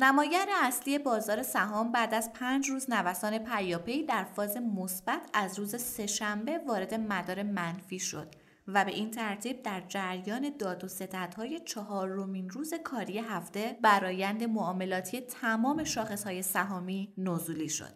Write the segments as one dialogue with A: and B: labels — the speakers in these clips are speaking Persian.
A: نمایر اصلی بازار سهام بعد از پنج روز نوسان پیاپی در فاز مثبت از روز سهشنبه وارد مدار منفی شد و به این ترتیب در جریان داد و ستدهای چهارمین روز کاری هفته برایند معاملاتی تمام شاخصهای سهامی نزولی شد.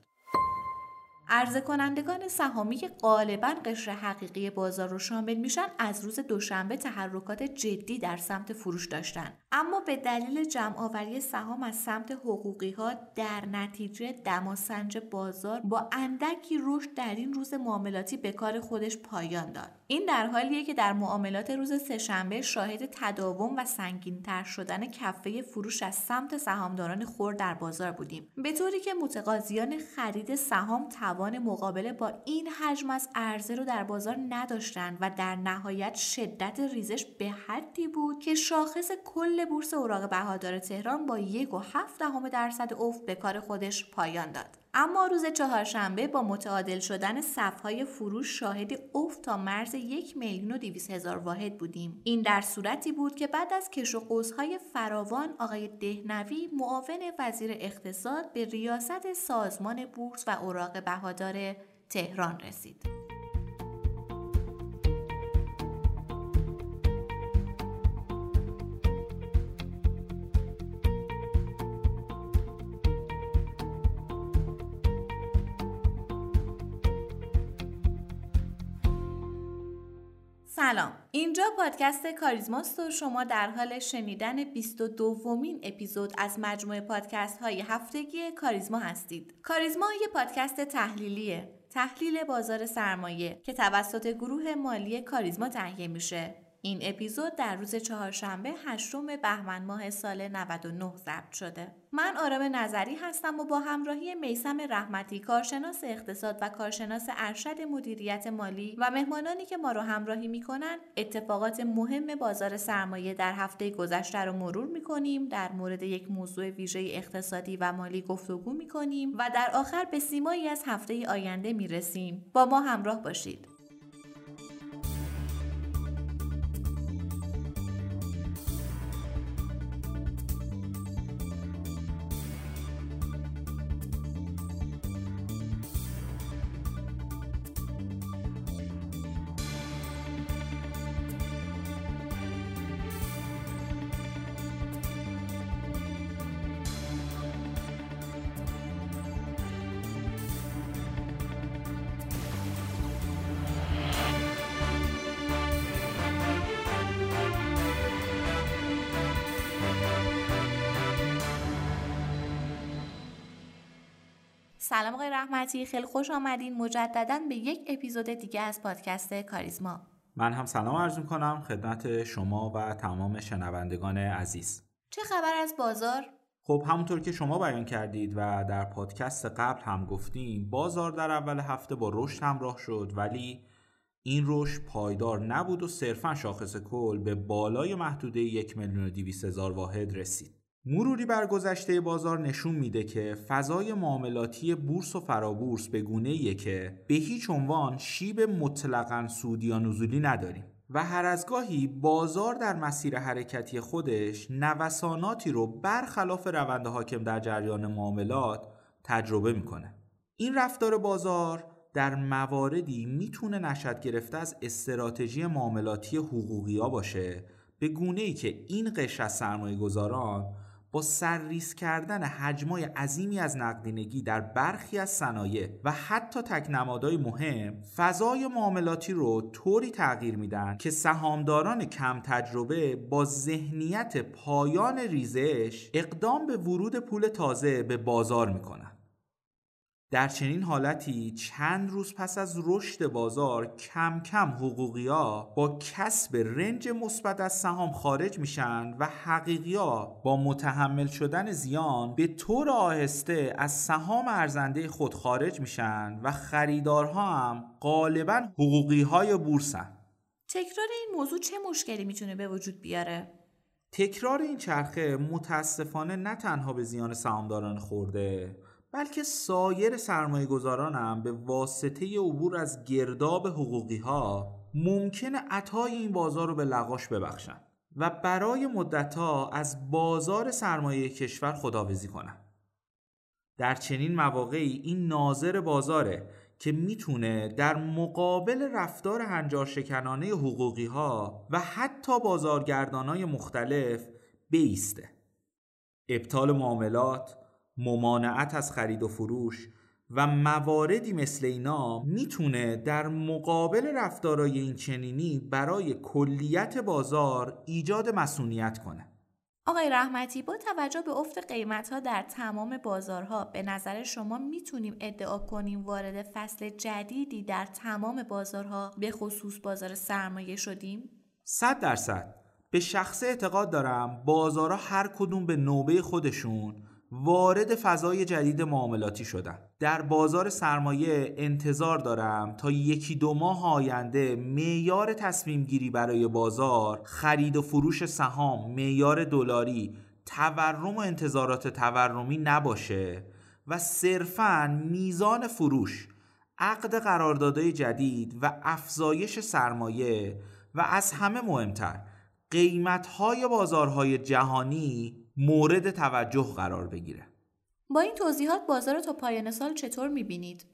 A: عرضه کنندگان سهامی که غالبا قشر حقیقی بازار رو شامل میشن از روز دوشنبه تحرکات جدی در سمت فروش داشتن اما به دلیل جمع آوری سهام از سمت حقوقی ها در نتیجه دماسنج بازار با اندکی رشد در این روز معاملاتی به کار خودش پایان داد. این در حالیه که در معاملات روز سهشنبه شاهد تداوم و سنگینتر شدن کفه فروش از سمت سهامداران خور در بازار بودیم. به طوری که متقاضیان خرید سهام توان مقابله با این حجم از عرضه رو در بازار نداشتند و در نهایت شدت ریزش به حدی بود که شاخص کل بورس اوراق بهادار تهران با یک و هفت دهم درصد افت به کار خودش پایان داد. اما روز چهارشنبه با متعادل شدن صفهای فروش شاهد افت تا مرز یک میلیون و دیویس هزار واحد بودیم. این در صورتی بود که بعد از کش و قوسهای فراوان آقای دهنوی معاون وزیر اقتصاد به ریاست سازمان بورس و اوراق بهادار تهران رسید. سلام. اینجا پادکست کاریزماست و شما در حال شنیدن 22 دومین اپیزود از مجموعه پادکست های هفتگی کاریزما هستید. کاریزما یه پادکست تحلیلیه. تحلیل بازار سرمایه که توسط گروه مالی کاریزما تهیه میشه. این اپیزود در روز چهارشنبه هشتم بهمن ماه سال 99 ضبط شده. من آرام نظری هستم و با همراهی میسم رحمتی کارشناس اقتصاد و کارشناس ارشد مدیریت مالی و مهمانانی که ما رو همراهی می‌کنن اتفاقات مهم بازار سرمایه در هفته گذشته رو مرور می‌کنیم در مورد یک موضوع ویژه اقتصادی و مالی گفتگو می‌کنیم و در آخر به سیمایی از هفته آینده می‌رسیم با ما همراه باشید سلام آقای رحمتی. خیلی خوش آمدین. مجددا به یک اپیزود دیگه از پادکست کاریزما.
B: من هم سلام عرض کنم خدمت شما و تمام شنوندگان عزیز.
A: چه خبر از بازار؟
B: خب همونطور که شما بیان کردید و در پادکست قبل هم گفتیم بازار در اول هفته با رشد همراه شد ولی این رشد پایدار نبود و صرفا شاخص کل به بالای محدوده یک میلیون و هزار واحد رسید. مروری بر گذشته بازار نشون میده که فضای معاملاتی بورس و فرابورس به گونه که به هیچ عنوان شیب مطلقا سودی یا نزولی نداریم و هر از گاهی بازار در مسیر حرکتی خودش نوساناتی رو برخلاف روند حاکم در جریان معاملات تجربه می‌کنه. این رفتار بازار در مواردی می‌تونه نشد گرفته از استراتژی معاملاتی حقوقی ها باشه به گونه ای که این قشر از سرمایه گذاران با سرریز کردن حجمای عظیمی از نقدینگی در برخی از صنایع و حتی تکنمادهای مهم فضای معاملاتی رو طوری تغییر میدن که سهامداران کم تجربه با ذهنیت پایان ریزش اقدام به ورود پول تازه به بازار می‌کنن. در چنین حالتی چند روز پس از رشد بازار کم کم حقوقی ها با کسب رنج مثبت از سهام خارج میشن و حقیقی ها با متحمل شدن زیان به طور آهسته از سهام ارزنده خود خارج میشن و خریدارها هم غالبا حقوقی های بورسن
A: تکرار این موضوع چه مشکلی می‌تونه به وجود بیاره؟
B: تکرار این چرخه متاسفانه نه تنها به زیان سهامداران خورده بلکه سایر سرمایه گذاران هم به واسطه عبور از گرداب حقوقی ها ممکنه عطای این بازار رو به لغاش ببخشن و برای مدتها از بازار سرمایه کشور خداویزی کنن. در چنین مواقعی این ناظر بازاره که می‌تونه در مقابل رفتار هنجار شکنانه حقوقی ها و حتی بازارگردان های مختلف بیسته. ابطال معاملات، ممانعت از خرید و فروش و مواردی مثل اینا می‌تونه در مقابل رفتارای این چنینی برای کلیت بازار ایجاد مسئولیت کنه
A: آقای رحمتی با توجه به افت قیمت ها در تمام بازارها به نظر شما می‌تونیم ادعا کنیم وارد فصل جدیدی در تمام بازارها به خصوص بازار سرمایه شدیم؟
B: صد درصد به شخص اعتقاد دارم بازارها هر کدوم به نوبه خودشون وارد فضای جدید معاملاتی شدن در بازار سرمایه انتظار دارم تا یکی دو ماه آینده معیار تصمیم گیری برای بازار خرید و فروش سهام معیار دلاری تورم و انتظارات تورمی نباشه و صرفا میزان فروش عقد قراردادهای جدید و افزایش سرمایه و از همه مهمتر قیمتهای بازارهای جهانی مورد توجه قرار بگیره.
A: با این توضیحات بازار تا پایان سال چطور می‌بینید؟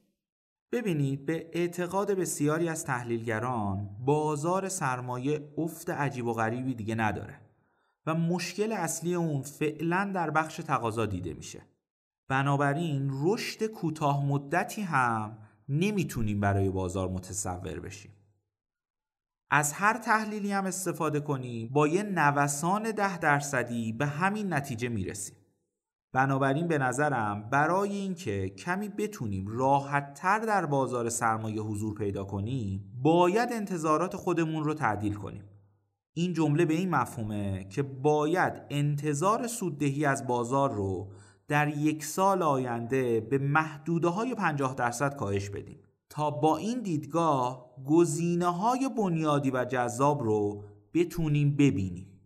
B: ببینید به اعتقاد بسیاری از تحلیلگران بازار سرمایه افت عجیب و غریبی دیگه نداره و مشکل اصلی اون فعلا در بخش تقاضا دیده میشه. بنابراین رشد کوتاه مدتی هم نمی‌تونیم برای بازار متصور بشیم. از هر تحلیلی هم استفاده کنیم با یه نوسان ده درصدی به همین نتیجه می‌رسیم بنابراین به نظرم برای اینکه کمی بتونیم راحتتر در بازار سرمایه حضور پیدا کنیم باید انتظارات خودمون رو تعدیل کنیم. این جمله به این مفهومه که باید انتظار سوددهی از بازار رو در یک سال آینده به محدوده های 50 درصد کاهش بدیم. تا با این دیدگاه گزینه های بنیادی و جذاب رو بتونیم ببینیم.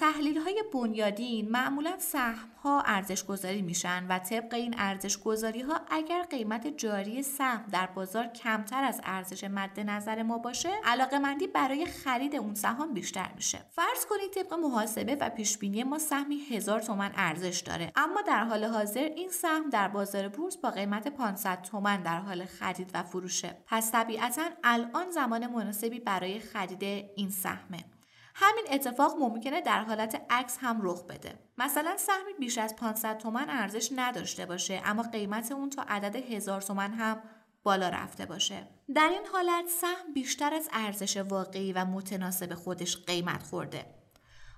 A: تحلیل های بنیادین معمولا سهم ها ارزش گذاری میشن و طبق این ارزش گذاری ها اگر قیمت جاری سهم در بازار کمتر از ارزش مد نظر ما باشه علاقه مندی برای خرید اون سهام بیشتر میشه. فرض کنید طبق محاسبه و پیش بینی ما سهمی هزار تومن ارزش داره اما در حال حاضر این سهم در بازار بورس با قیمت 500 تومن در حال خرید و فروشه. پس طبیعتا الان زمان مناسبی برای خرید این سهمه. همین اتفاق ممکنه در حالت عکس هم رخ بده. مثلا سهمی بیش از 500 تومن ارزش نداشته باشه اما قیمت اون تا عدد هزار تومن هم بالا رفته باشه. در این حالت سهم بیشتر از ارزش واقعی و متناسب خودش قیمت خورده.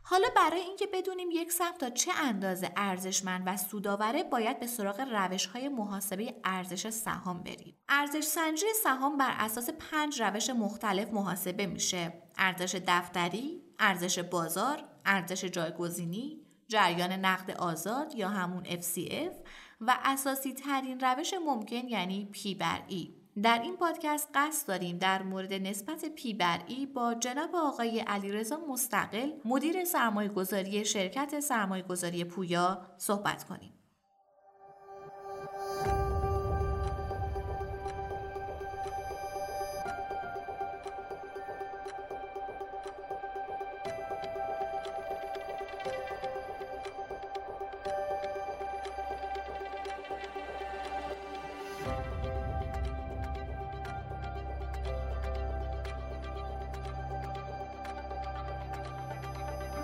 A: حالا برای اینکه بدونیم یک سهم تا چه اندازه ارزشمند و سودآوره باید به سراغ روش های محاسبه ارزش سهام بریم. ارزش سنجی سهام بر اساس پنج روش مختلف محاسبه میشه. ارزش دفتری ارزش بازار ارزش جایگزینی جریان نقد آزاد یا همون FCF و اساسی ترین روش ممکن یعنی پی بر ای در این پادکست قصد داریم در مورد نسبت پی بر ای با جناب آقای علیرضا مستقل مدیر سرمایه گذاری شرکت سرمایه گذاری پویا صحبت کنیم.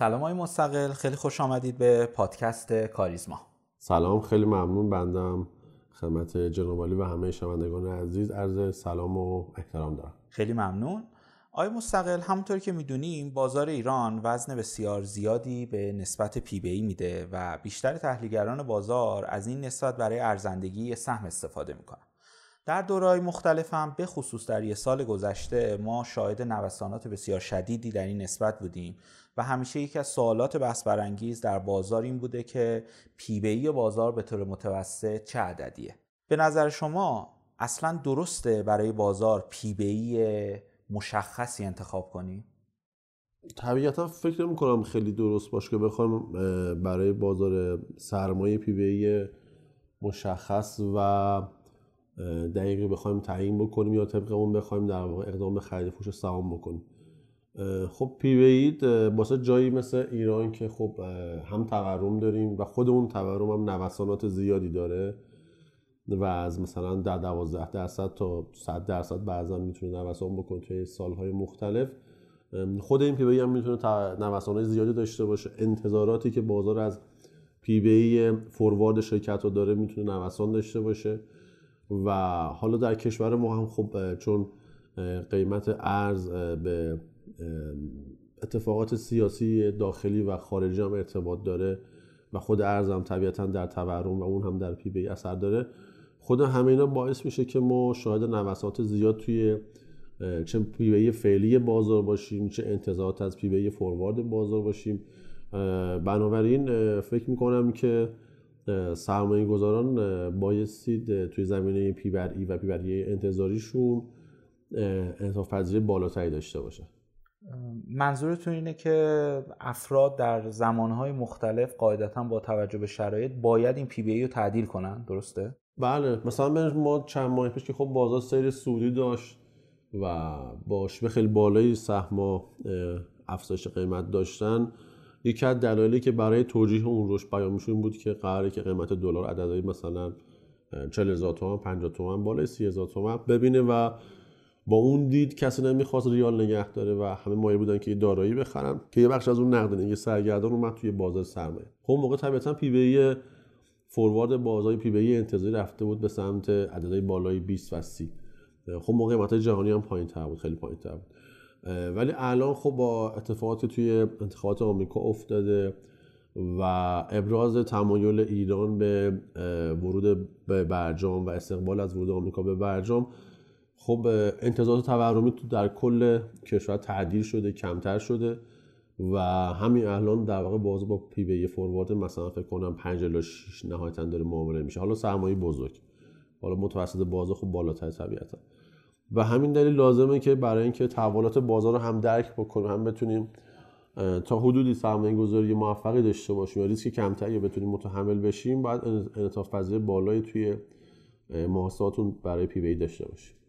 B: سلام های مستقل خیلی خوش آمدید به پادکست کاریزما.
C: سلام خیلی ممنون بندم خدمت جناب و همه شنوندگان عزیز. عرض سلام و احترام دارم.
B: خیلی ممنون. آی مستقل همونطور که می‌دونیم بازار ایران وزن بسیار زیادی به نسبت پی بی میده و بیشتر تحلیلگران بازار از این نسبت برای ارزندگی سهم استفاده می‌کنن. در دورهای مختلف هم به خصوص در یه سال گذشته ما شاهد نوسانات بسیار شدیدی در این نسبت بودیم و همیشه یکی از سوالات بحث برانگیز در بازار این بوده که P بر E بازار به طور متوسط چه عددیه به نظر شما اصلا درسته برای بازار P بر E مشخصی انتخاب کنی؟
C: طبیعتا فکر نمی کنم خیلی درست باشه که بخوایم برای بازار سرمایه P بر E مشخص و دقیقی بخوایم تعیین بکنیم یا طبق اون بخوایم در واقع اقدام به خرید فروش سهام بکنیم. خب P بر E واسه جایی مثل ایران که خب هم تورم داریم و خود اون تورم هم نوسانات زیادی داره و از مثلا در 12 درصد تا 100 درصد بعضا می‌تونه نوسان بکنه توی سالهای مختلف. خود این P هم می‌تونه نوسانات زیادی داشته باشه. انتظاراتی که بازار از P بر E forward شرکت ها داره می‌تونه نوسان داشته باشه. و حالا در کشور ما هم خب چون قیمت ارز به اتفاقات سیاسی داخلی و خارجی هم ارتباط داره و خود ارز هم طبیعتا در تورم و اون هم در P بر E اثر داره. خود همه اینا باعث میشه که ما شاهد نوسانات زیاد توی چه P بر E فعلی بازار باشیم چه انتظارات از P بر E forward بازار باشیم. بنابراین فکر می‌کنم که سرمایه گذاران بایستی توی زمینه P بر E و P بر E انتظاریشون انصاف پذیری بالاتری داشته باشه
B: منظورتون اینه که افراد در زمانهای مختلف قاعدتا با توجه به شرایط باید این پی بی رو تعدیل کنن درسته؟
C: بله مثلا ما چند ماه پیش که خب بازار سیر سودی داشت و باش به خیلی بالایی سهم افزایش قیمت داشتن یکی از دلایلی که برای توجیه اون رشد بیان میشون بود که قراره که قیمت دلار عددهای مثلا 40 هزار تومان 50 تومان بالای 30 هزار تومان ببینه و با اون دید کسی نمی‌خواست ریال نگه داره و همه مایل بودن که دارایی بخرن که یه بخش از اون نقدینگی سرگردان اومد توی بازار سرمایه. خب موقع طبیعتا P بر E forward بازار P بر E انتظاری رفته بود به سمت عددهای بالای 20 و 30 خب موقع قیمت جهانی هم پایین تر بود خیلی پایین تر بود. ولی الان خب با اتفاقات توی انتخابات آمریکا افتاده و ابراز تمایل ایران به ورود به برجام و استقبال از ورود آمریکا به برجام خب انتظارات تورمی تو در کل کشور تعدیل شده کمتر شده و همین الان در واقع باز با پی بی فوروارد مثلا فکر کنم 5 الی 6 نهایتا داره معامله میشه. حالا سرمایه بزرگ. حالا متوسط بازار خب بالاتر طبیعتا. و همین دلیل لازمه که برای اینکه تحولات بازار رو هم درک بکنیم هم بتونیم تا حدودی سرمایه گذاری موفقی داشته باشیم یا ریسک کمتری بتونیم متحمل بشیم باید انعطاف پذیری بالایی توی محاسباتون برای P داشته باشیم.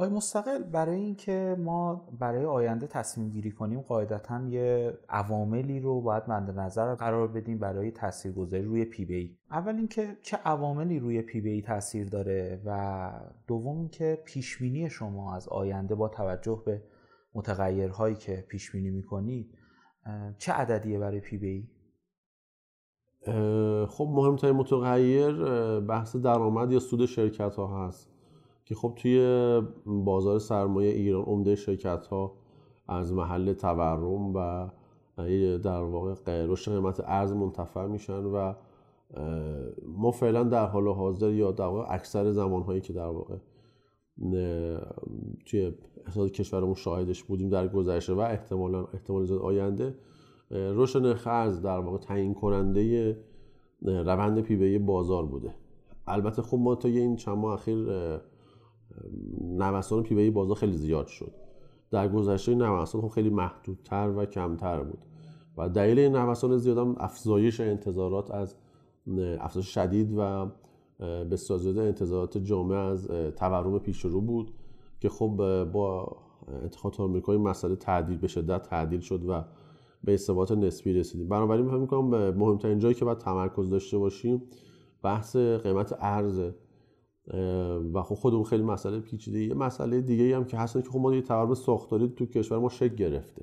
B: آقای مستقل. برای اینکه ما برای آینده تصمیم گیری کنیم قاعدتا یه عواملی رو باید مد نظر قرار بدیم برای تاثیرگذاری روی P بر E اول اینکه چه عواملی روی P بر E تاثیر داره و دوم اینکه پیش بینی شما از آینده با توجه به متغیرهایی که پیش بینی می‌کنید چه عددیه برای پی بی
C: خب مهمترین متغیر بحث درآمد یا سود شرکت ها هست. که خب توی بازار سرمایه ایران عمده شرکت ها از محل تورم و در واقع رشد قیمت ارز منتفع میشن و ما فعلا در حال حاضر یا در واقع اکثر زمان هایی که در واقع توی اقتصاد کشورمون شاهدش بودیم در گذشته و احتمالا احتمال زیاد آینده رشد نرخ ارز در واقع تعیین کننده روند پیبه بازار بوده. البته خب ما تا این چند ماه اخیر نوسان پی بازار خیلی زیاد شد. در گذشته نوسان خب خیلی محدودتر و کمتر بود. و دلیل این نوسان زیاد هم افزایش انتظارات از افزایش شدید و به سازده انتظارات جامعه از تورم پیش رو بود که خب با انتخابات آمریکایی مسئله تعدیل به شدت تعدیل شد و به ثبات نسبی رسیدیم. بنابراین می‌خوام می‌کنم مهمترین جایی که باید تمرکز داشته باشیم بحث قیمت ارز و خب خود اون خیلی مسئله پیچیده یه مسئله دیگه هم که هست که خب ما یه تورم ساختاری تو کشور ما شکل گرفته.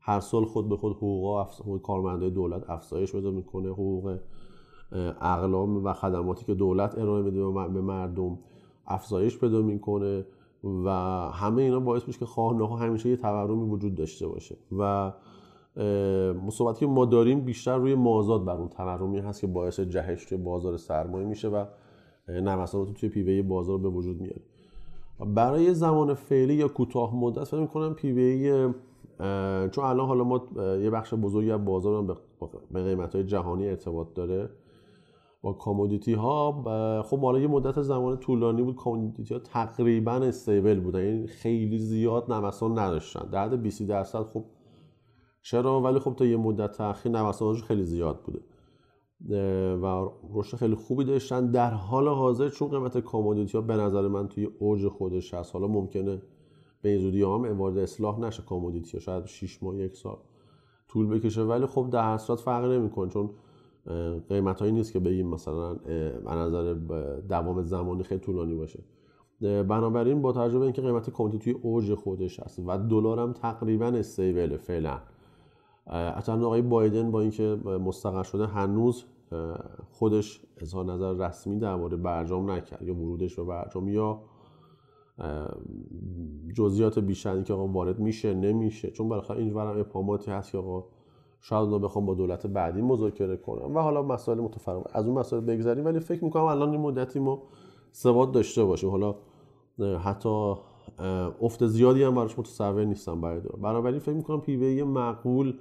C: هر سال خود به خود حقوق حقوق کارمندای دولت افزایش پیدا می‌کنه حقوق اقلام و خدماتی که دولت ارائه میده به مردم افزایش پیدا می‌کنه و همه اینا باعث میشه که خواه همیشه یه تورمی وجود داشته باشه. و مصابتی که ما داریم بیشتر روی مازاد بر اون تورمی هست که باعث جهش توی بازار سرمایه میشه و نوسانات توی پیوه بازار به وجود میاره. برای زمان فعلی یا کوتاه مدت فکر می‌کنم پیوه چون الان حالا ما یه بخش بزرگی از بازار به قیمت های جهانی ارتباط داره با commodity ها خب حالا یه مدت زمان طولانی بود commodity ها تقریبا stable بودن یعنی خیلی زیاد نوسان نداشتن. در حد 20 درصد خب چرا؟ ولی خب تا این مدت اخیر نوسانش خیلی زیاد بوده. و رشد خیلی خوبی داشتن. در حال حاضر چون قیمت commodity ها به نظر من توی اوج خودش هست حالا ممکنه به زودی هم وارد اصلاح نشه کامودیتی ها. شاید 6 ماه یک سال طول بکشه. ولی خب در صورت فرق نمی‌کنه چون قیمت هایی نیست که بگیم مثلا به نظر دوام زمانی خیلی طولانی باشه. بنابراین با توجه به اینکه قیمت کامودیتی توی اوج خودش هست و دلار هم تقریبا استیبله فعلا. اصلا آقای بایدن با اینکه مستقر شده هنوز خودش اظهار نظر رسمی درباره برجام نکرد یا ورودش به برجام یا جزئیات بیشتری که آقا وارد میشه نمیشه. چون بالاخره اینجور هم اپاماتی هست که آقا شاید اونا بخوام با دولت بعدی مذاکره کنم و حالا مسائل متفرق از اون مسائل بگذریم ولی فکر می‌کنم الان این مدتی ما ثبات داشته باشیم. حالا حتی افت زیادی هم براش متصور نیستم برای دور بنابراین فکر می‌کنم پیوه معقول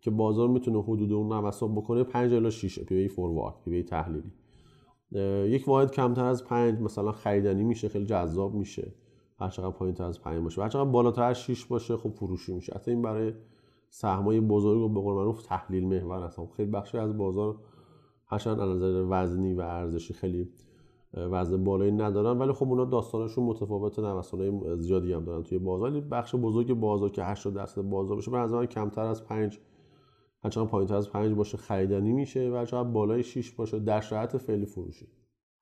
C: که بازار می‌تونه حدود اون نوسان بکنه 5 الی 6 پیوی فوروارد پیوی تحلیلی. یک واحد کمتر از 5 مثلا خریدنی میشه خیلی جذاب میشه. هر چقدر پایینتر از 5 باشه. هر چقدر بالاتر از 6 باشه خب فروشی میشه. حتی این برای سهمای بزرگ و به قول معروف تحلیل محور هست خب خیلی بخشی از بازار هرچند از نظر وزنی و ارزشی خیلی وزن بالایی ندارن ولی خب اونا داستانشون متفاوت نوسانای زیادی هم دارن توی بازار. بخش بزرگ بازار که 80 درصد بازار باشه به نظر کمتر از 5 هرچند پایین از 5 باشه خریدنی میشه و هرچند بالای 6 باشه در شرایط فعلی فروشی.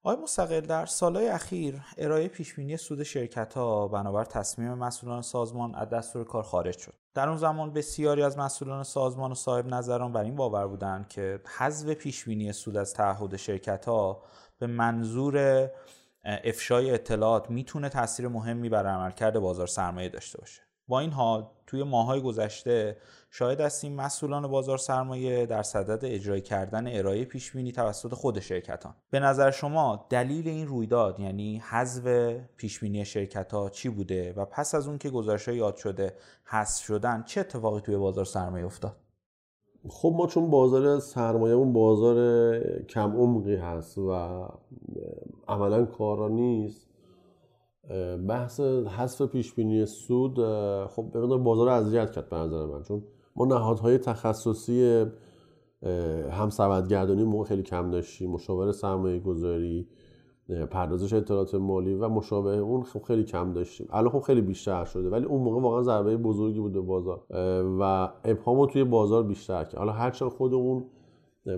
B: آقای مستقل در سالهای اخیر ارائه پیشبینی سود شرکت ها بنابر تصمیم مسئولان سازمان از دستور کار خارج شد. در اون زمان بسیاری از مسئولان سازمان و صاحب نظران بر این باور بودند که حذف پیشبینی سود از تعهد شرکت ها به منظور افشای اطلاعات می‌تونه تاثیر مهمی بر عملکرد بازار سرمایه داشته باشه. با این حال توی ماهای گذشته شاهد هستیم مسئولان بازار سرمایه در صدد اجرای کردن ارائه پیشبینی توسط خود شرکتان. به نظر شما دلیل این رویداد یعنی حذف پیشبینی شرکت ها چی بوده و پس از اون که گزارش یاد شده حذف شدن چه اتفاقی توی بازار سرمایه افتاد؟
C: خب ما چون بازار سرمایه اون بازار کم عمقی هست و عملا کارا نیست بحث حذف پیش بینی سود خب به بازار اذیت کرد به نظر من. چون ما نهادهای تخصصی هم سبدگردانی موقع خیلی کم داشتیم مشاور سرمایه گذاری پردازش اطلاعات مالی و مشابه اون خب خیلی کم داشتیم. الان خب خیلی بیشتر شده ولی اون موقع واقعا ضربه بزرگی بود به بازار. و ابهام توی بازار بیشتر کرد. حالا هرچند خود اون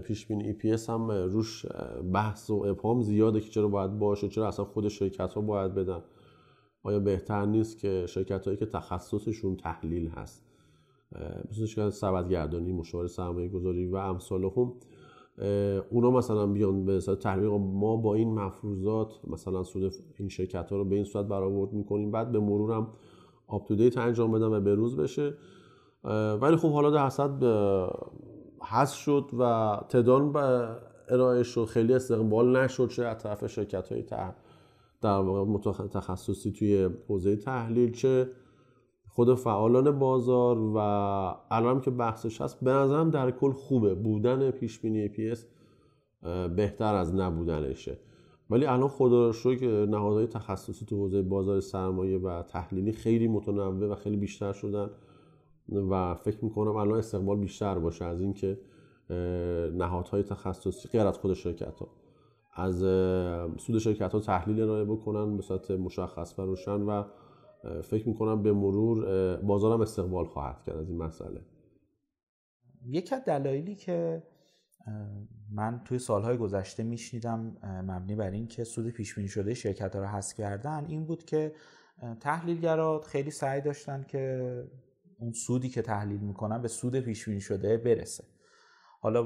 C: پیش بینی EPS هم روش بحث و ابهام زیاده که چرا باید باشه چرا اصلا خود شرکت ها باید بدن. آیا بهتر نیست که شرکت هایی که تخصصشون تحلیل هست مثل شرکت سبدگردانی مشاور سرمایه گذاری و امثال هم اونا مثلا بیان به تحقیق ما با این مفروضات مثلا سود این شرکت ها رو به این صورت برآورد می‌کنیم بعد به مرورم آپ دیت انجام بدن و بروز بشه. ولی خب حالا در حسد حذف شد و تدان به ارائه شد خیلی استقبال نشد چه از طرف شرکت های در واقع تخصصی توی حوزه تحلیل چه خود فعالان بازار و الان که بحثش هست به نظرم در کل خوبه. بودن پیش بینی PS بهتر از نبودنشه. ولی الان خدا رو که نهادهای تخصصی تو حوزه بازار سرمایه و تحلیلی خیلی متنوع و خیلی بیشتر شدن و فکر می‌کنم الان استقبال بیشتر باشه از اینکه نهادهای تخصصی غیر از خود شرکت ها از سود شرکت ها تحلیل ارائه بکنن به صورت مشخص و روشن و فکر می‌کنم به مرور بازارم استقبال خواهد کرد از این مسئله.
B: یکی از دلایلی که من توی سالهای گذشته میشنیدم مبنی بر این که سود پیش بینی شده شرکت ها رو حذف کردن این بود که تحلیلگرا خیلی سعی داشتن که اون سودی که تحلیل می‌کنن به سود پیش بینی شده برسه. حالا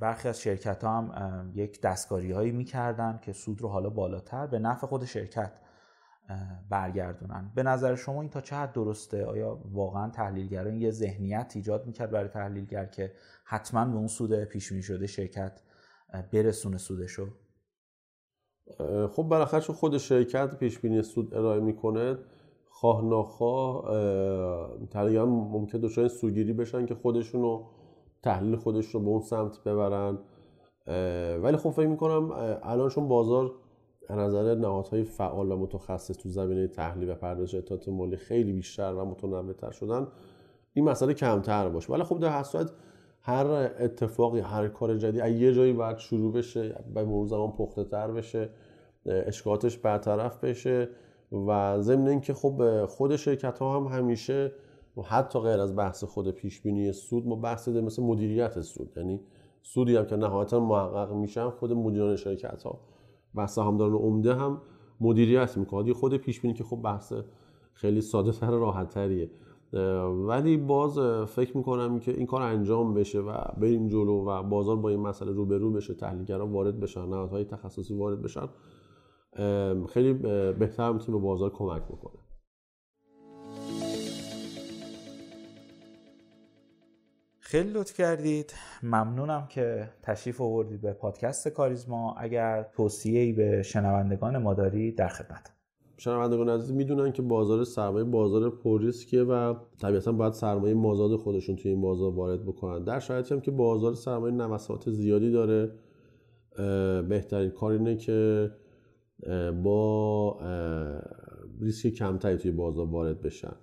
B: برخی از شرکت ها هم یک دستکاری هایی می‌کردن که سود رو حالا بالاتر به نفع خود شرکت برگردونن. به نظر شما این تا چه حد درسته؟ آیا واقعا تحلیلگران یه ذهنیت ایجاد می‌کرد برای تحلیلگر که حتما به اون سود پیش شده شرکت برسونه سودشو؟
C: خب بالاخره چون خود شرکت پیش بینی سود ارائه می‌کنه خواه ناخواه تقریبا ممکن دچار سوگیری بشن که خودشونو تحلیل خودش رو به اون سمت ببرن. ولی خب فکر می‌کنم الان چون بازار از نظر نهادهای فعال و متخصص تو زمینه تحلیل و پردازش اطلاعات مالی خیلی بیشتر و متنوعتر شدن این مسئله کمتر باشه. ولی خب در هر هر اتفاقی هر کار جدید یه جایی باید شروع بشه به مرور زمان پخته تر بشه اشکالاتش برطرف بشه و ضمن اینکه خب خود شرکت ها هم همیشه و حتی غیر از بحث خود پیش بینی سود ما بحث ده مثل مدیریت سود. یعنی سودی هم که نهایتا محقق میشن خود مدیران شرکت ها بحث همداران عمده هم مدیریت می‌کنه خود پیش بینی که خب بحث خیلی ساده تر راحت تریه. ولی باز فکر می‌کنم که این کار انجام بشه و بریم جلو و بازار با این مسئله روبرو بشه تحلیلگران وارد بشن نهادهای تخصصی وارد بشن خیلی بهتر می‌تونه بازار کمک بکنه.
B: خیلی لطف کردید. ممنونم که تشریف آوردید به پادکست کاریزما. اگر توصیه‌ای به شنوندگان ما دارید در خدمت.
C: شنوندگان عزیز می‌دونن که بازار سرمایه بازار پرریسکیه و طبیعتا باید سرمایه مازاد خودشون توی این بازار وارد بکنن. در شرایطی هم که بازار سرمایه نوسانات زیادی داره بهترین کار اینه که با ریسک کمتری توی بازار وارد بشن.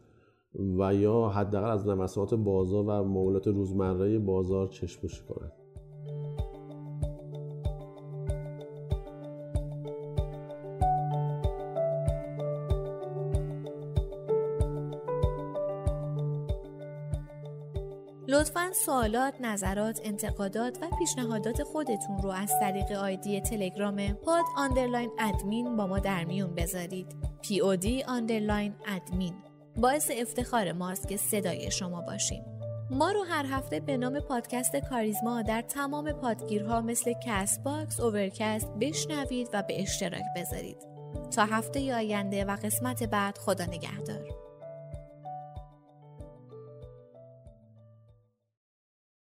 C: و یا حداقل از نوسانات بازار و معاملات روزمره بازار چشمش کنند
A: لطفا سوالات، نظرات، انتقادات و پیشنهادات خودتون رو از طریق ID تلگرام pod underline admin با ما در میون بذارید. P underline admin باعث افتخار ماست که صدای شما باشیم. ما رو هر هفته به نام پادکست کاریزما در تمام پادگیرها مثل Castbox، Overcast بشنوید و به اشتراک بذارید. تا هفته آینده و قسمت بعد خدا نگهدار.